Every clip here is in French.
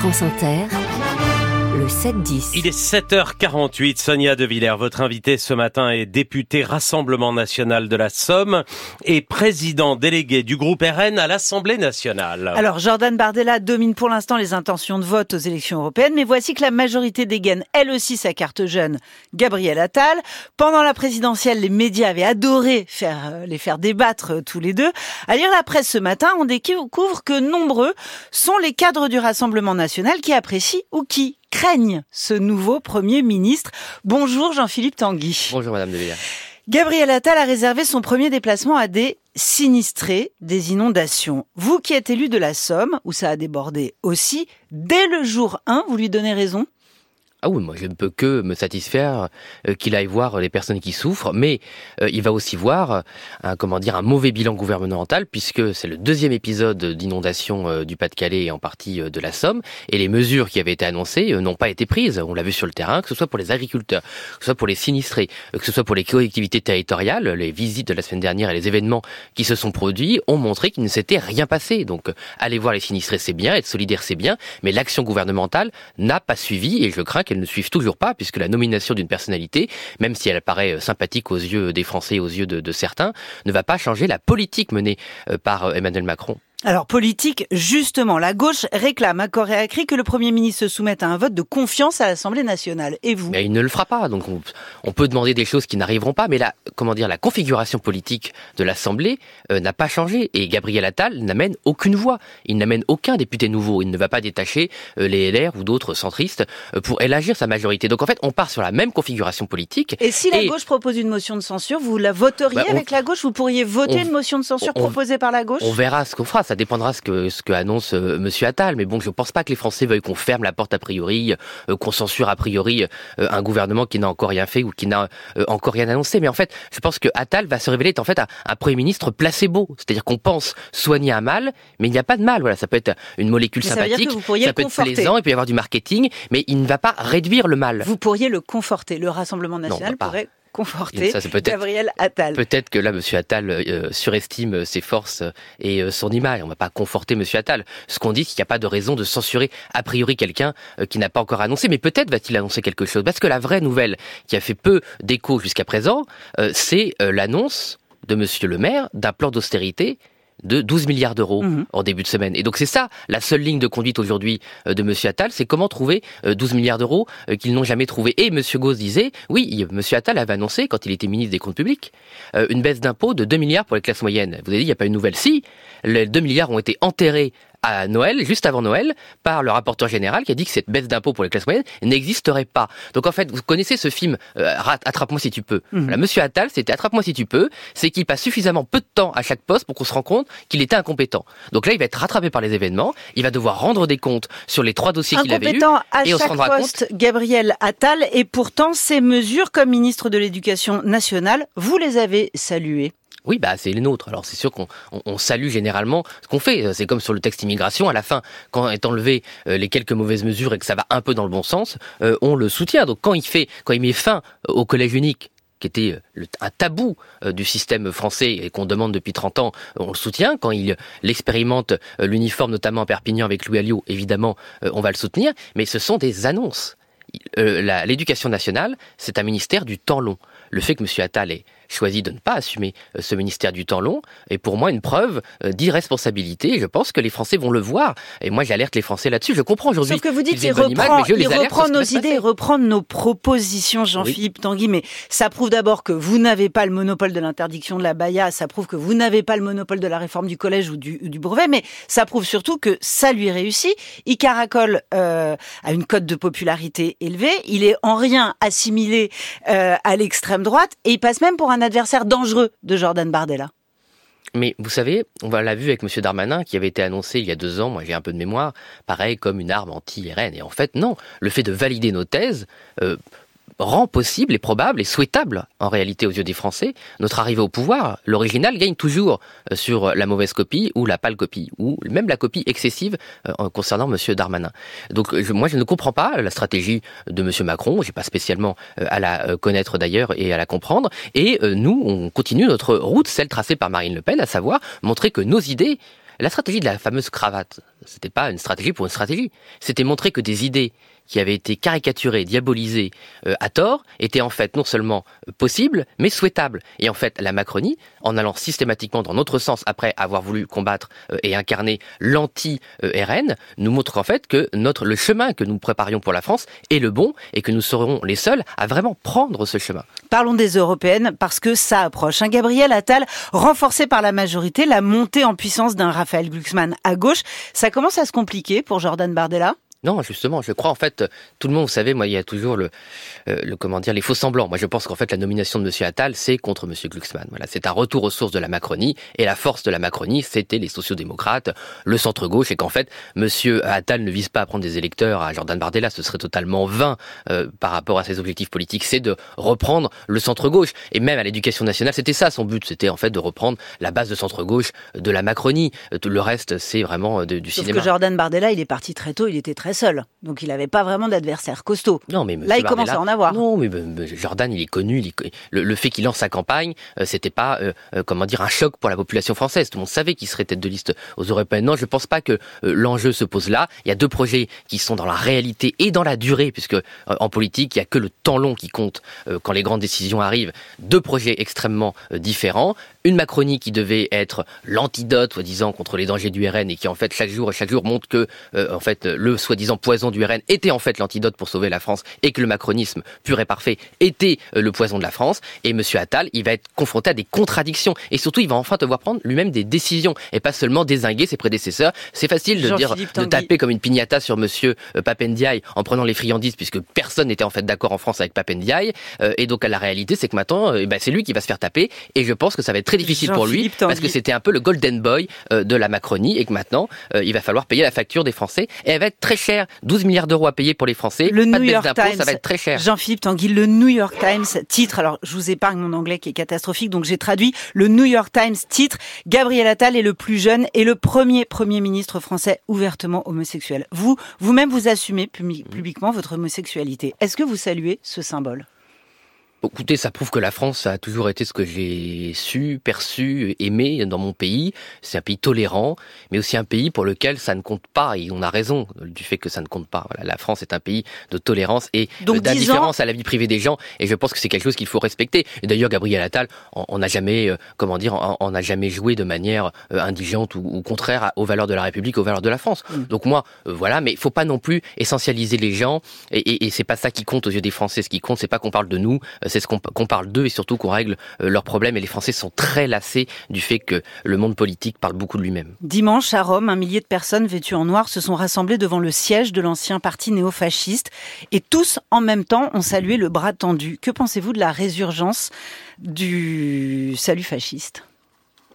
France Inter, le 7-10. Il est 7h48, Sonia De Villers, votre invitée ce matin est députée Rassemblement National de la Somme et président délégué du groupe RN à l'Assemblée Nationale. Alors Jordan Bardella domine pour l'instant les intentions de vote aux élections européennes, mais voici que la majorité dégaine elle aussi sa carte jeune, Gabriel Attal. Pendant la présidentielle, les médias avaient adoré faire, euh, les faire débattre euh, tous les deux. À lire la presse ce matin, on découvre que nombreux sont les cadres du Rassemblement National qui apprécient ou qui craignent ce nouveau Premier ministre. Bonjour Jean-Philippe Tanguy. Bonjour Madame de Villers. Gabriel Attal a réservé son premier déplacement à des sinistrés des inondations. Vous qui êtes élu de la Somme, où ça a débordé aussi, dès le jour 1, vous lui donnez raison? Ah oui, moi je ne peux que me satisfaire euh, qu'il aille voir les personnes qui souffrent, mais euh, il va aussi voir euh, un, comment dire, un mauvais bilan gouvernemental, puisque c'est le deuxième épisode d'inondation du Pas-de-Calais et en partie de la Somme, et les mesures qui avaient été annoncées n'ont pas été prises. On l'a vu sur le terrain, que ce soit pour les agriculteurs, que ce soit pour les sinistrés, que ce soit pour les collectivités territoriales, les visites de la semaine dernière et les événements qui se sont produits ont montré qu'il ne s'était rien passé. Donc aller voir les sinistrés c'est bien, être solidaire c'est bien, mais l'action gouvernementale n'a pas suivi, et je crains qu'elle ne suive toujours pas, puisque la nomination d'une personnalité, même si elle paraît euh, sympathique aux yeux des Français, aux yeux de, de certains, ne va pas changer la politique menée euh, par euh, Emmanuel Macron. Alors politique, justement, la gauche réclame à corps et à cri que le Premier ministre se soumette à un vote de confiance à l'Assemblée nationale. Et vous? Mais il ne le fera pas. Donc on, on peut demander des choses qui n'arriveront pas, mais la comment dire la configuration politique de l'Assemblée euh, n'a pas changé et Gabriel Attal n'amène aucune voix. Il n'amène aucun député nouveau. Il ne va pas détacher euh, les LR ou d'autres centristes euh, pour élargir sa majorité. Donc en fait, on part sur la même configuration politique. Et si la Et- gauche propose une motion de censure, vous la voteriez Bah, on- avec la gauche? Vous pourriez voter on- une motion de censure proposée par la gauche? On verra ce qu'on fera, ça dépendra ce que ce que annonce euh, Monsieur Attal. Mais bon, je pense pas que les Français veuillent qu'on ferme la porte a priori, euh, qu'on censure a priori euh, un gouvernement qui n'a encore rien fait ou qui n'a euh, encore rien annoncé. Mais en fait, je pense que Attal va se révéler être en fait un, un premier ministre placebo, c'est-à-dire qu'on pense soigner un mal, mais il n'y a pas de mal. Voilà, ça peut être une molécule Mais ça sympathique, ça le peut être plaisant, il peut y avoir du marketing, mais il ne va pas réduire le mal. Vous pourriez le conforter. Le Rassemblement national pas. pourrait conforter Ça, Gabriel Attal. Peut-être que là, Monsieur Attal euh, surestime euh, ses forces euh, et euh, son image. On va pas conforter Monsieur Attal. Ce qu'on dit, c'est qu'il n'y a pas de raison de censurer a priori quelqu'un euh, qui n'a pas encore annoncé. Mais peut-être va-t-il annoncer quelque chose. Parce que la vraie nouvelle qui a fait peu d'écho jusqu'à présent, euh, c'est l'annonce de Monsieur le Maire d'un plan d'austérité de 12 milliards d'euros Mhm. en début de semaine. Et donc c'est ça la seule ligne de conduite aujourd'hui euh, de Monsieur Attal, c'est comment trouver euh, 12 milliards d'euros euh, qu'ils n'ont jamais trouvé. Et Monsieur Gauss disait, oui, Monsieur Attal avait annoncé quand il était ministre des Comptes Publics euh, une baisse d'impôts de 2 milliards pour les classes moyennes. Vous avez dit, il n'y a pas une nouvelle. Si, les 2 milliards ont été enterrés à Noël, juste avant Noël, par le rapporteur général qui a dit que cette baisse d'impôts pour les classes moyennes n'existerait pas. Donc en fait, vous connaissez ce film euh, Attrape-moi si tu peux. Voilà, Monsieur Attal, c'était Attrape-moi si tu peux, c'est qu'il passe suffisamment peu de temps à chaque poste pour qu'on se rende compte qu'il était incompétent. Donc là, il va être rattrapé par les événements, il va devoir rendre des comptes sur les trois dossiers qu'il avait eus. Incompétent à et on se chaque rendra poste, Gabriel Attal, et pourtant ces mesures comme ministre de l'Éducation nationale, vous les avez saluées. Oui, bah c'est les nôtres. Alors c'est sûr qu'on on, on salue généralement ce qu'on fait. C'est comme sur le texte immigration. À la fin, quand est enlevé euh, les quelques mauvaises mesures et que ça va un peu dans le bon sens, euh, on le soutient. Donc quand il fait, quand il met fin au collège unique qui était euh, un tabou du système français et qu'on demande depuis 30 ans, on le soutient. Quand il l'expérimente euh, l'uniforme, notamment à Perpignan avec Louis Alliot, évidemment, on va le soutenir. Mais ce sont des annonces. Euh, L'éducation nationale, c'est un ministère du temps long. Le fait que M. Attal ait choisi de ne pas assumer euh, ce ministère du temps long est pour moi une preuve euh, d'irresponsabilité. Je pense que les Français vont le voir. Et moi, j'alerte les Français là-dessus. Je comprends aujourd'hui. Sauf que vous dites qu'il reprend, mais je les il reprend nos idées, reprend nos propositions, Jean-Philippe Tanguy, mais ça prouve d'abord que vous n'avez pas le monopole de l'interdiction de la baya, ça prouve que vous n'avez pas le monopole de la réforme du collège ou du, du brevet, mais ça prouve surtout que ça lui réussit. Il caracole euh, à une cote de popularité élevée, il est en rien assimilé euh, à l'extrême droite, et il passe même pour un adversaire dangereux de Jordan Bardella. Mais vous savez, on l'a vu avec M. Darmanin, qui avait été annoncé il y a deux ans, moi j'ai un peu de mémoire, pareil comme une arme anti-RN. Et en fait, non. Le fait de valider nos thèses euh, rend possible et probable et souhaitable, en réalité, aux yeux des Français, notre arrivée au pouvoir. L'original gagne toujours euh, sur la mauvaise copie ou la pâle copie, ou même la copie excessive euh, concernant M. Darmanin. Donc je- moi, je ne comprends pas la stratégie de M. Macron, j'ai pas spécialement euh, à la connaître d'ailleurs et à la comprendre. Et nous, on continue notre route, celle tracée par Marine Le Pen, à savoir montrer que nos idées la stratégie de la fameuse cravate, C'était pas une stratégie pour une stratégie. C'était montrer que des idées qui avaient été caricaturées, diabolisées euh, à tort, étaient en fait non seulement possibles, mais souhaitables. Et en fait, la Macronie, en allant systématiquement dans notre sens après avoir voulu combattre euh, et incarner l'anti-RN, nous montre en fait que notre le chemin que nous préparions pour la France est le bon et que nous serons les seuls à vraiment prendre ce chemin. Parlons des européennes parce que ça approche. Un Gabriel Attal renforcé par la majorité, la montée en puissance d'un Raphaël Glucksmann à gauche, ça commence à se compliquer pour Jordan Bardella non, justement, je crois en fait, tout le monde, vous savez, moi, il y a toujours le, euh, le comment dire, les faux semblants. Moi, je pense qu'en fait, la nomination de Monsieur Attal, c'est contre Monsieur Glucksmann. Voilà, c'est un retour aux sources de la Macronie, et la force de la Macronie, c'était les sociodémocrates, le centre gauche, et qu'en fait, Monsieur Attal ne vise pas à prendre des électeurs à Jordan Bardella, ce serait totalement vain euh, par rapport à ses objectifs politiques. C'est de reprendre le centre gauche, et même à l'éducation nationale, c'était ça son but, c'était en fait de reprendre la base de centre gauche de la Macronie. Le reste, c'est vraiment de, du Sauf cinéma. que Jordan Bardella, il est parti très tôt, il était très seul. Donc il n'avait pas vraiment d'adversaire costaud. Non, mais Là, il commence à en avoir. Non, mais Jordan, il est connu. Il est, le, le, fait qu'il lance sa campagne, euh, c'était pas, euh, euh, comment dire, un choc pour la population française. Tout le monde savait qu'il serait tête de liste aux européennes. Non, je pense pas que euh, l'enjeu se pose là. Il y a deux projets qui sont dans la réalité et dans la durée, puisque en politique, il y a que le temps long qui compte quand les grandes décisions arrivent. Deux projets extrêmement différents. Une Macronie qui devait être l'antidote, soi-disant, contre les dangers du RN et qui en fait chaque jour, chaque jour montre que, en fait, le soi-disant poison du RN était en fait l'antidote pour sauver la France et que le macronisme pur et parfait était euh, le poison de la France. Et Monsieur Attal, il va être confronté à des contradictions et surtout, il va enfin devoir prendre lui-même des décisions et pas seulement désinguer ses prédécesseurs. C'est facile de dire, de taper comme une pignata sur Monsieur euh, Papendiaï en prenant les friandises puisque personne n'était en fait d'accord en France avec Papendiaï. Euh, et donc, la réalité, c'est que maintenant, ben, c'est lui qui va se faire taper et je pense que ça va être très difficile pour lui parce que c'était un peu le golden boy de la Macronie et que maintenant, il va falloir payer la facture des Français et elle va être très chère. 12 milliards d'euros à payer pour les Français. Le pas New de York Times, ça va être très cher. Jean-Philippe Tanguy, le New York Times titre, alors je vous épargne mon anglais qui est catastrophique, donc j'ai traduit, le New York Times titre, Gabriel Attal est le plus jeune et le premier Premier ministre français ouvertement homosexuel. Vous, vous-même, vous assumez publiquement votre homosexualité. Est-ce que vous saluez ce symbole? Écoutez, ça prouve que la France a toujours été ce que j'ai su, perçu, aimé dans mon pays. C'est un pays tolérant, mais aussi un pays pour lequel ça ne compte pas. Et on a raison du fait que ça ne compte pas. Voilà, la France est un pays de tolérance et d'indifférence à la vie privée des gens. Et je pense que c'est quelque chose qu'il faut respecter. D'ailleurs, Gabriel Attal, on n'a jamais, euh, comment dire, on n'a jamais joué de manière euh, indigente ou, ou, contraire aux valeurs de la République, aux valeurs de la France. Mm. Donc moi, euh, voilà, mais il faut pas non plus essentialiser les gens. Et, et, et c'est pas ça qui compte aux yeux des Français. Ce qui compte, c'est pas qu'on parle de nous c'est ce qu'on qu parle d'eux et surtout qu'on règle euh, leurs problèmes. Et les Français sont très lassés du fait que le monde politique parle beaucoup de lui-même. Dimanche, à Rome, un millier de personnes vêtues en noir se sont rassemblées devant le siège de l'ancien parti néofasciste et tous, en même temps, ont salué le bras tendu. Que pensez-vous de la résurgence du salut fasciste?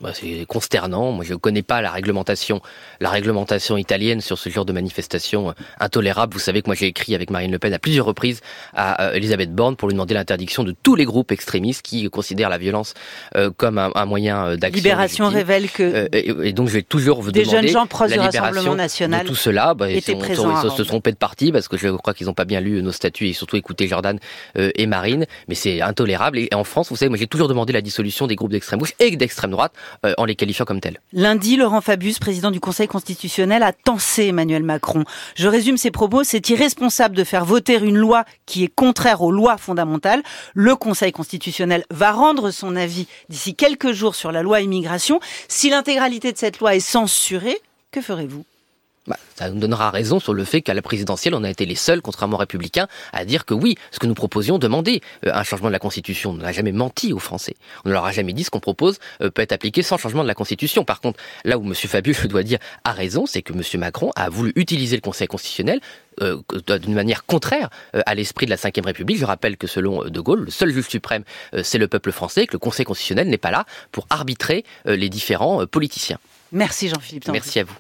Bah, c'est consternant. Moi, je ne connais pas la réglementation, la réglementation italienne sur ce genre de manifestation euh, intolérable. Vous savez que moi, j'ai écrit avec Marine Le Pen à plusieurs reprises à Elisabeth Borne pour lui demander l'interdiction de tous les groupes extrémistes qui considèrent la violence euh, comme un, un moyen d'action. Libération légitime. révèle que euh, et, et, donc, je vais toujours vous des demander jeunes gens proches du Rassemblement national de tout cela. Bah, ils, présents ils se sont trompés de parti parce que je crois qu'ils n'ont pas bien lu nos statuts et surtout écouté Jordan euh, et Marine. Mais c'est intolérable. Et, en France, vous savez, moi, j'ai toujours demandé la dissolution des groupes d'extrême gauche et d'extrême droite en les qualifiant comme tels. Lundi, Laurent Fabius, président du Conseil constitutionnel, a tensé Emmanuel Macron. Je résume ses propos. C'est irresponsable de faire voter une loi qui est contraire aux lois fondamentales. Le Conseil constitutionnel va rendre son avis d'ici quelques jours sur la loi immigration. Si l'intégralité de cette loi est censurée, que ferez-vous? Bah, ça nous donnera raison sur le fait qu'à la présidentielle, on a été les seuls, contrairement aux républicains, à dire que oui, ce que nous proposions demandait euh, un changement de la Constitution. On n'a jamais menti aux Français. On ne leur a jamais dit ce qu'on propose euh, peut être appliqué sans changement de la Constitution. Par contre, là où M. Fabius, je dois dire, a raison, c'est que M. Macron a voulu utiliser le Conseil constitutionnel euh, d'une manière contraire à l'esprit de la Ve République. Je rappelle que selon De Gaulle, le seul juge suprême, c'est le peuple français, et que le Conseil constitutionnel n'est pas là pour arbitrer les différents politiciens. Merci Jean-Philippe. Merci à vous.